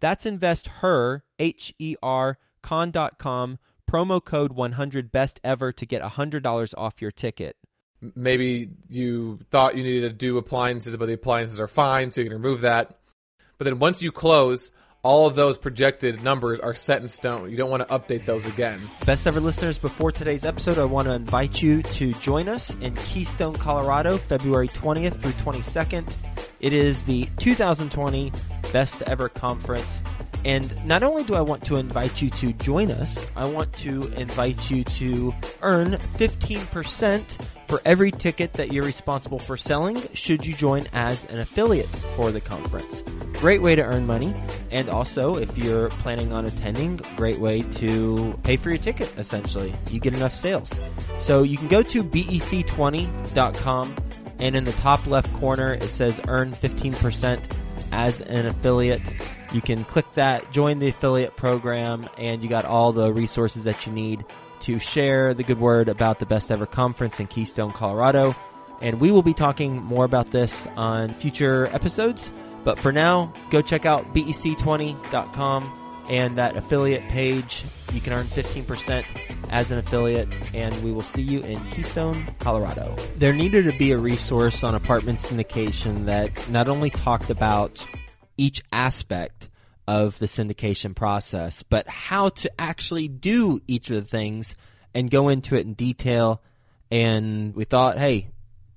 That's investher, H E R, con.com promo code 100 best ever to get $100 off your ticket. Maybe you thought you needed to do appliances, but the appliances are fine, so you can remove that. But then once you close, all of those projected numbers are set in stone. You don't want to update those again. Best ever listeners, before today's episode, I want to invite you to join us in Keystone, Colorado, February 20th through 22nd. It is the 2020 Best Ever Conference. And not only do I want to invite you to join us, I want to invite you to earn 15% for every ticket that you're responsible for selling should you join as an affiliate for the conference. Great way to earn money. And also, if you're planning on attending, great way to pay for your ticket, essentially. You get enough sales. So you can go to bec20.com and in the top left corner it says earn 15% as an affiliate you can click that, join the affiliate program, and you got all the resources that you need to share the good word about the best ever conference in Keystone, Colorado. And we will be talking more about this on future episodes. But for now, go check out bec20.com and that affiliate page. You can earn 15% as an affiliate, and we will see you in Keystone, Colorado. There needed to be a resource on apartment syndication that not only talked about each aspect of the syndication process, but how to actually do each of the things and go into it in detail. And we thought, hey,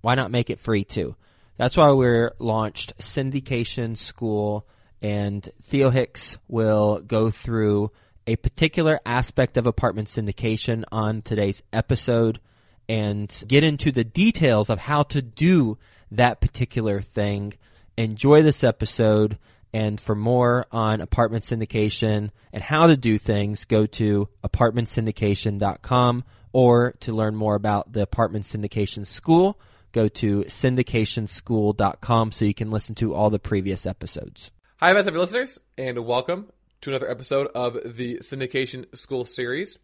why not make it free too? That's why we launched Syndication School, and Theo Hicks will go through a particular aspect of apartment syndication on today's episode and get into the details of how to do that particular thing. Enjoy this episode. And for more on apartment syndication and how to do things, go to apartmentsyndication.com or to learn more about the apartment syndication school, go to syndicationschool.com so you can listen to all the previous episodes. Hi, best ever listeners, and welcome to another episode of the Syndication School series,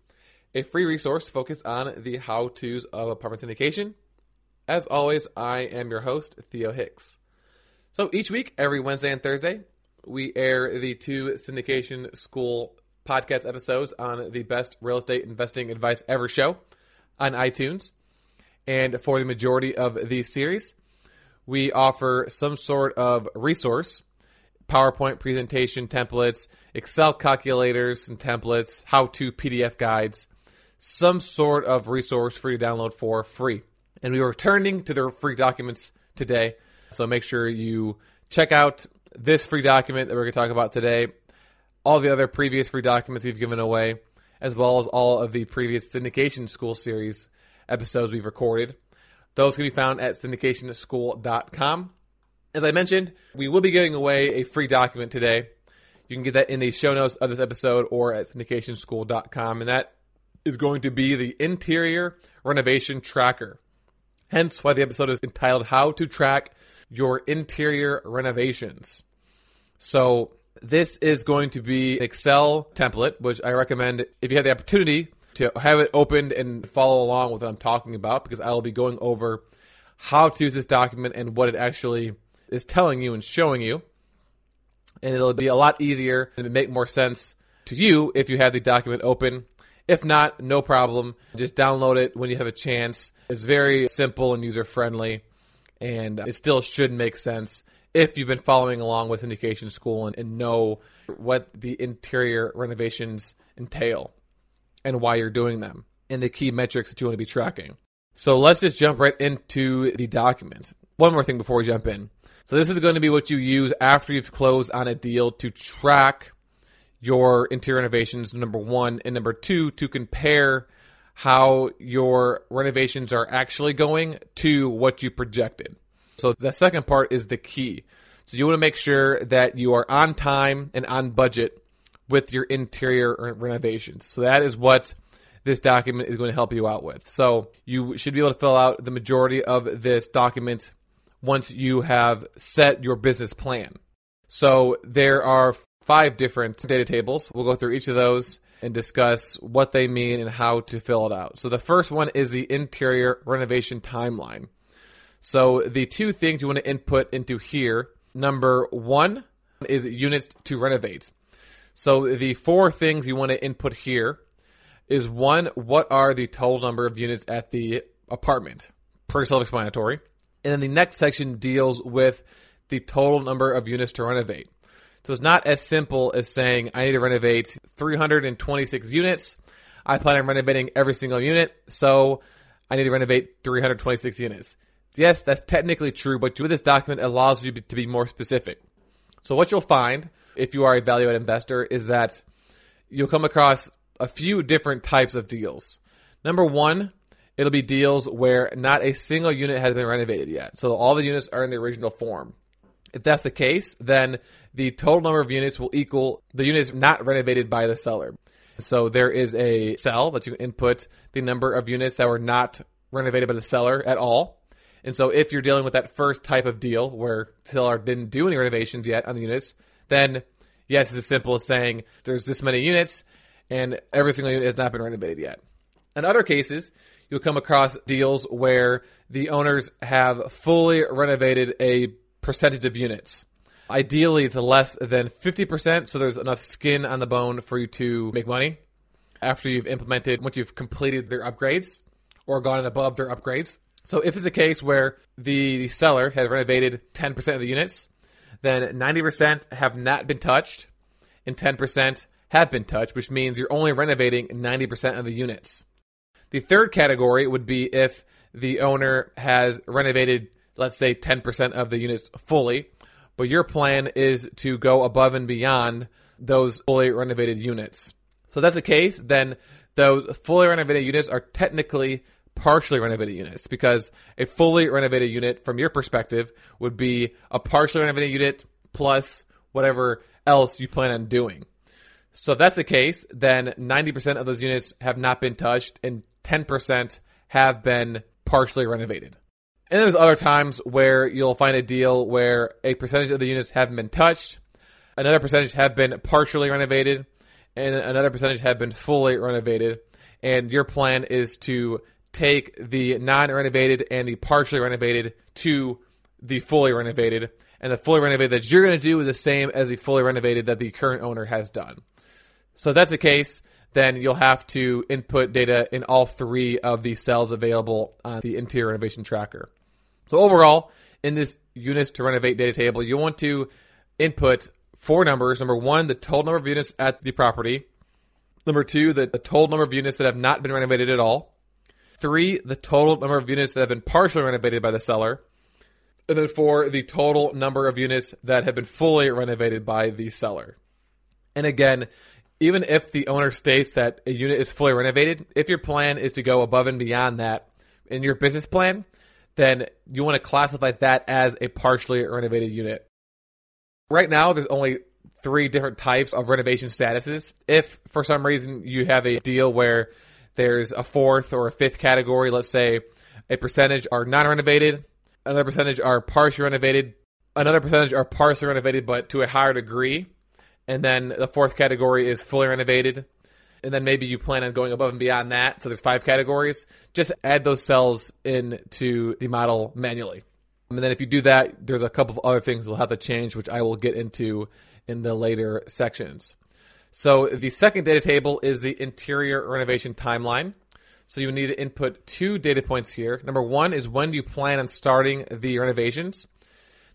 a free resource focused on the how to's of apartment syndication. As always, I am your host, Theo Hicks. So each week, every Wednesday and Thursday, we air the two syndication school podcast episodes on the best real estate investing advice ever show on iTunes. And for the majority of these series, we offer some sort of resource PowerPoint presentation templates, Excel calculators and templates, how to PDF guides, some sort of resource for you to download for free. And we are returning to the free documents today. So make sure you check out this free document that we're going to talk about today, all the other previous free documents we've given away, as well as all of the previous syndication school series episodes we've recorded. Those can be found at syndicationschool.com. As I mentioned, we will be giving away a free document today. You can get that in the show notes of this episode or at syndicationschool.com, and that is going to be the interior renovation tracker. Hence why the episode is entitled How to Track Your Interior Renovations. So this is going to be Excel template, which I recommend if you have the opportunity to have it opened and follow along with what I'm talking about, because I will be going over how to use this document and what it actually is telling you and showing you. And it'll be a lot easier and make more sense to you if you have the document open. If not, no problem. Just download it when you have a chance. It's very simple and user friendly, and it still should make sense if you've been following along with Syndication school and, and know what the interior renovations entail. and why you're doing them, and the key metrics that you want to be tracking. So let's just jump right into the document. One more thing before we jump in. So this is going to be what you use after you've closed on a deal to track your interior renovations, number one, and number two, to compare how your renovations are actually going to what you projected. So the second part is the key. So you want to make sure that you are on time and on budget with your interior renovations. So that is what this document is going to help you out with. So you should be able to fill out the majority of this document once you have set your business plan. So there are five different data tables. We'll go through each of those and discuss what they mean and how to fill it out. So the first one is the interior renovation timeline. So the two things you want to input into here, number one is units to renovate. So the four things you want to input here is one, what are the total number of units at the apartment? Pretty self explanatory. And then the next section deals with the total number of units to renovate. So it's not as simple as saying, I need to renovate 326 units. I plan on renovating every single unit, so I need to renovate 326 units. Yes, that's technically true, but with this document, allows you to be more specific. So what you'll find if you are a value add investor is that you'll come across a few different types of deals. Number one, it'll be deals where not a single unit has been renovated yet. So all the units are in the original form. If that's the case, then the total number of units will equal the units not renovated by the seller. So there is a cell that you input the number of units that were not renovated by the seller at all. And so if you're dealing with that first type of deal where the seller didn't do any renovations yet on the units, then yes, it's as simple as saying there's this many units and every single unit has not been renovated yet. In other cases, you'll come across deals where the owners have fully renovated a percentage of units. Ideally, it's less than 50%, so there's enough skin on the bone for you to make money after you've implemented, once you've completed their upgrades or gone above their upgrades. So if it's a case where the seller has renovated 10% of the units, then 90% have not been touched and 10% have been touched, which means you're only renovating 90% of the units. The third category would be if the owner has renovated, let's say, 10% of the units fully, but your plan is to go above and beyond those fully renovated units. So that's the case, then those fully renovated units are technically partially renovated units because a fully renovated unit, from your perspective, would be a partially renovated unit plus whatever else you plan on doing. So if that's the case, then 90% of those units have not been touched and 10% have been partially renovated. And there's other times where you'll find a deal where a percentage of the units haven't been touched, another percentage have been partially renovated, and another percentage have been fully renovated. And your plan is to take the non renovated and the partially renovated to the fully renovated. And the fully renovated that you're going to do is the same as the fully renovated that the current owner has done. So if that's the case, then you'll have to input data in all three of the cells available on the interior renovation tracker. So overall, in this units to renovate data table, you want to input four numbers. Number one, the total number of units at the property. Number two, the, the total number of units that have not been renovated at all. Three, the total number of units that have been partially renovated by the seller. And then four, the total number of units that have been fully renovated by the seller. And again, even if the owner states that a unit is fully renovated, if your plan is to go above and beyond that in your business plan, then you want to classify that as a partially renovated unit. Right now, there's only three different types of renovation statuses. If for some reason you have a deal where there's a fourth or a fifth category, let's say a percentage are non renovated, another percentage are partially renovated, another percentage are partially renovated but to a higher degree and then the fourth category is fully renovated. And then maybe you plan on going above and beyond that. So there's five categories. Just add those cells into the model manually. And then if you do that, there's a couple of other things we'll have to change, which I will get into in the later sections. So the second data table is the interior renovation timeline. So you need to input two data points here. Number one is when do you plan on starting the renovations?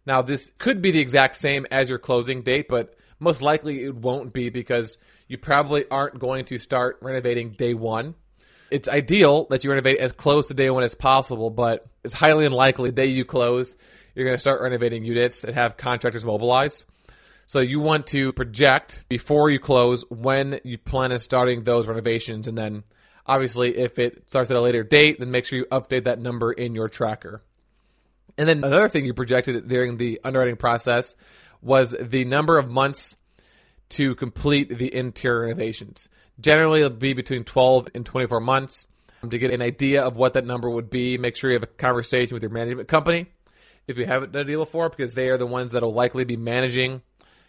Now this could be the exact same as your closing date, but most likely it won't be because you probably aren't going to start renovating day one. It's ideal that you renovate as close to day one as possible, but it's highly unlikely the day you close, you're going to start renovating units and have contractors mobilize. So you want to project before you close when you plan on starting those renovations. And then obviously, if it starts at a later date, then make sure you update that number in your tracker. And then another thing you projected during the underwriting process was the number of months to complete the interior renovations. Generally, it'll be between 12 and 24 months. To get an idea of what that number would be, make sure you have a conversation with your management company if you haven't done a deal before, because they are the ones that will likely be managing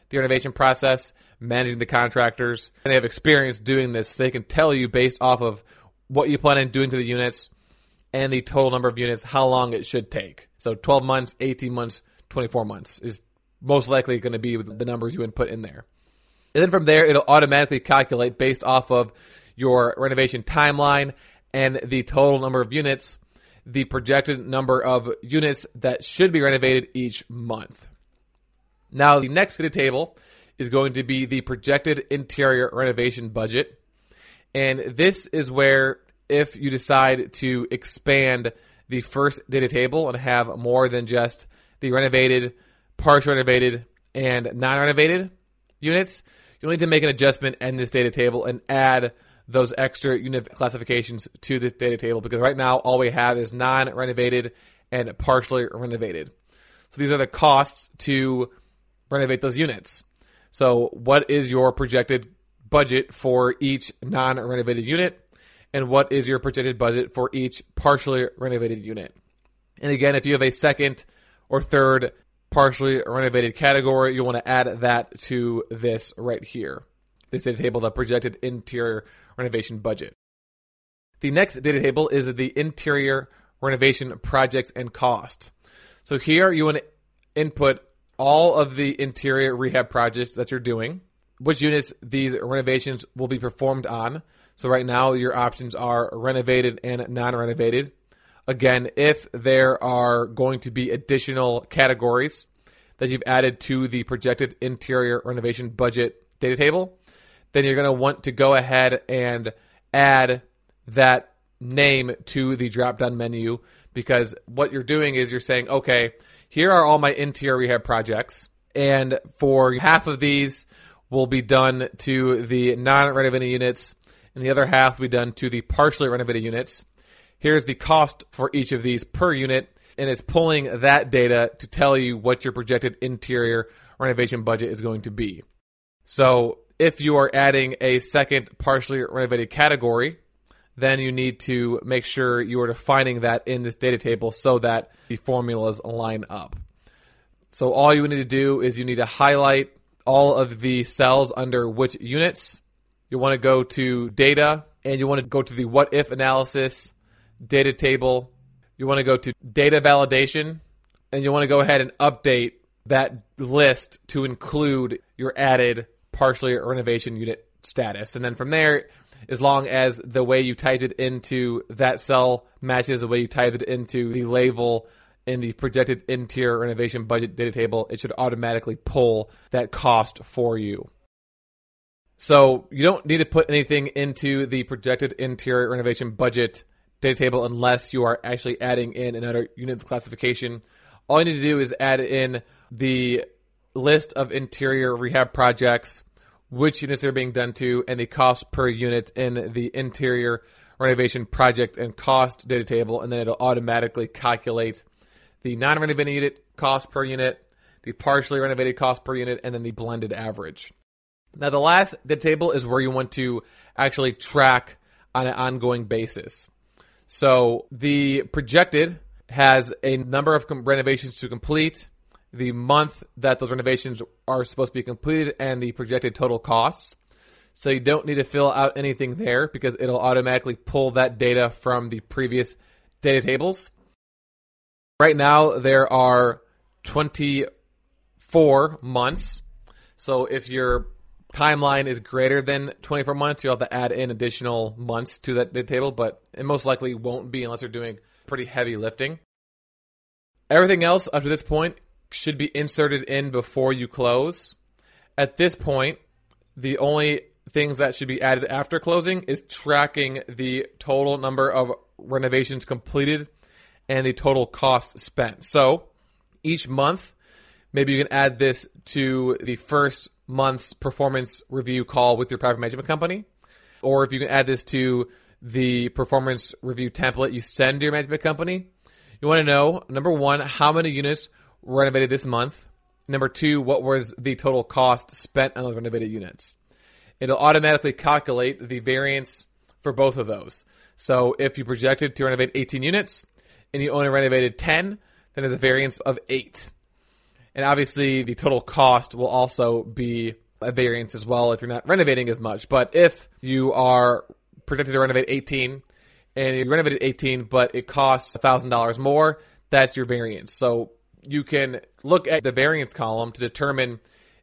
the renovation process, managing the contractors, and they have experience doing this. They can tell you based off of what you plan on doing to the units and the total number of units how long it should take. So 12 months, 18 months, 24 months is most likely going to be the numbers you input in there. And then from there, it'll automatically calculate based off of your renovation timeline and the total number of units, the projected number of units that should be renovated each month. Now, the next table is going to be the projected interior renovation budget. And this is where, if you decide to expand the first data table and have more than just the renovated, partial renovated, and non renovated units, you'll need to make an adjustment in this data table and add those extra unit classifications to this data table because right now all we have is non renovated and partially renovated. So these are the costs to renovate those units. So, what is your projected budget for each non renovated unit? And what is your projected budget for each partially renovated unit? And again, if you have a second or third partially renovated category, you'll want to add that to this right here. This data table, the projected interior renovation budget. The next data table is the interior renovation projects and cost. So here you want to input all of the interior rehab projects that you're doing, which units these renovations will be performed on. So right now your options are renovated and non-renovated. Again, if there are going to be additional categories that you've added to the projected interior renovation budget data table, then you're going to want to go ahead and add that name to the drop down menu because what you're doing is you're saying, okay, here are all my interior rehab projects. And for half of these will be done to the non renovated units, and the other half will be done to the partially renovated units. Here's the cost for each of these per unit, and it's pulling that data to tell you what your projected interior renovation budget is going to be. So if you are adding a second partially renovated category, then you need to make sure you are defining that in this data table so that the formulas line up. So all you need to do is you need to highlight all of the cells under which units. You want to go to data and you want to go to the what if analysis data table. You want to go to data validation and you want to go ahead and update that list to include your added partially renovation unit status. And then from there, as long as the way you typed it into that cell matches the way you typed it into the label in the projected interior renovation budget data table, it should automatically pull that cost for you. So you don't need to put anything into the projected interior renovation budget data table unless you are actually adding in another unit classification. All you need to do is add in the list of interior rehab projects which units are being done to, and the cost per unit in the interior renovation project and cost data table, and then it'll automatically calculate the non renovated unit cost per unit, the partially renovated cost per unit, and then the blended average. Now, the last data table is where you want to actually track on an ongoing basis. So the projected has a number of renovations to complete, the month that those renovations are supposed to be completed and the projected total costs. So you don't need to fill out anything there because it'll automatically pull that data from the previous data tables. Right now, there are 24 months. So if your timeline is greater than 24 months, you'll have to add in additional months to that data table, but it most likely won't be unless you're doing pretty heavy lifting. Everything else up to this point should be inserted in before you close. At this point, the only things that should be added after closing is tracking the total number of renovations completed and the total cost spent. So each month, maybe you can add this to the first month's performance review call with your private management company. Or if you can add this to the performance review template you send to your management company, you want to know number one, how many units renovated this month? Number two, what was the total cost spent on those renovated units? It'll automatically calculate the variance for both of those. So if you projected to renovate 18 units and you only renovated 10, then there's a variance of 8. And obviously, the total cost will also be a variance as well if you're not renovating as much. But if you are projected to renovate 18 and you renovated 18, but it costs $1,000 more, that's your variance. So you can look at the variance column to determine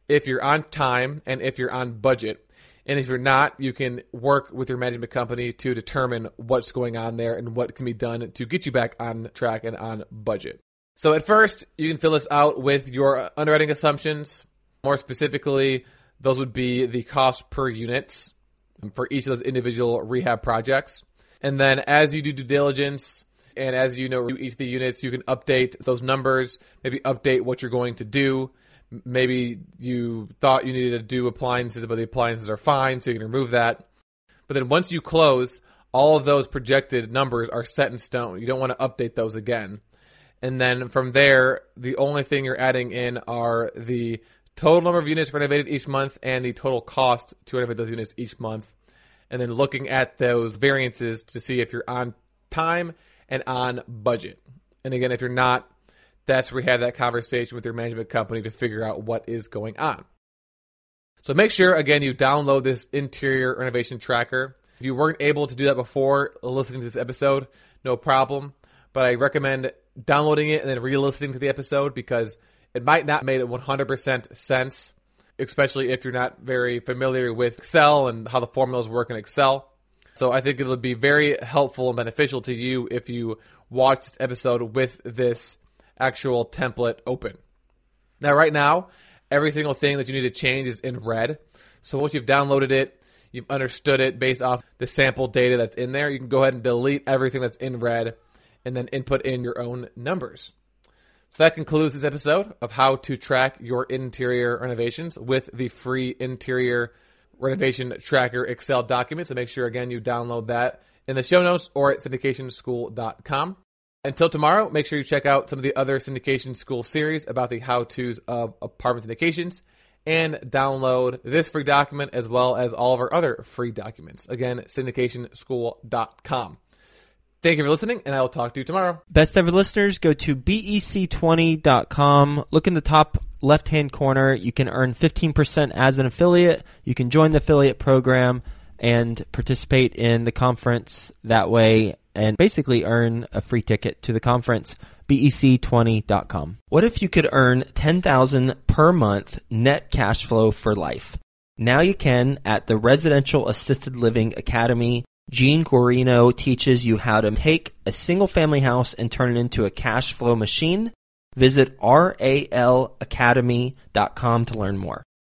if you're on time and if you're on budget. And if you're not, you can work with your management company to determine what's going on there and what can be done to get you back on track and on budget. So at first, you can fill this out with your underwriting assumptions. More specifically, those would be the cost per units for each of those individual rehab projects. And then as you do due diligence and as you know each of the units, you can update those numbers, maybe update what you're going to do. Maybe you thought you needed to do appliances, but the appliances are fine, so you can remove that. But then once you close, all of those projected numbers are set in stone. You don't want to update those again. And then from there, the only thing you're adding in are the total number of units renovated each month and the total cost to renovate those units each month. And then looking at those variances to see if you're on time and on budget. And again, if you're not, that's where we have that conversation with your management company to figure out what is going on. So make sure, again, you download this interior renovation tracker. If you weren't able to do that before listening to this episode, no problem. But I recommend downloading it and then re-listening to the episode because it might not make it 100% sense, especially if you're not very familiar with Excel and how the formulas work in Excel. So I think it'll be very helpful and beneficial to you if you watch this episode with this actual template open. Now, right now, every single thing that you need to change is in red. So once you've downloaded it, you've understood it based off the sample data that's in there, you can go ahead and delete everything that's in red and then input in your own numbers. So that concludes this episode of how to track your interior renovations with the free interior renovation tracker Excel document. So make sure, again, you download that in the show notes or at syndicationschool.com. Until tomorrow, make sure you check out some of the other syndication school series about the how to's of apartment syndications and download this free document as well as all of our other free documents. Again, syndicationschool.com. Thank you for listening, and I will talk to you tomorrow. Best ever listeners, go to bec20.com. Look in the top left hand corner. You can earn 15% as an affiliate. You can join the affiliate program and participate in the conference that way and basically earn a free ticket to the conference bec20.com. What if you could earn 10,000 per month net cash flow for life? Now you can at the Residential Assisted Living Academy Gene Guarino teaches you how to take a single family house and turn it into a cash flow machine. Visit ralacademy.com to learn more.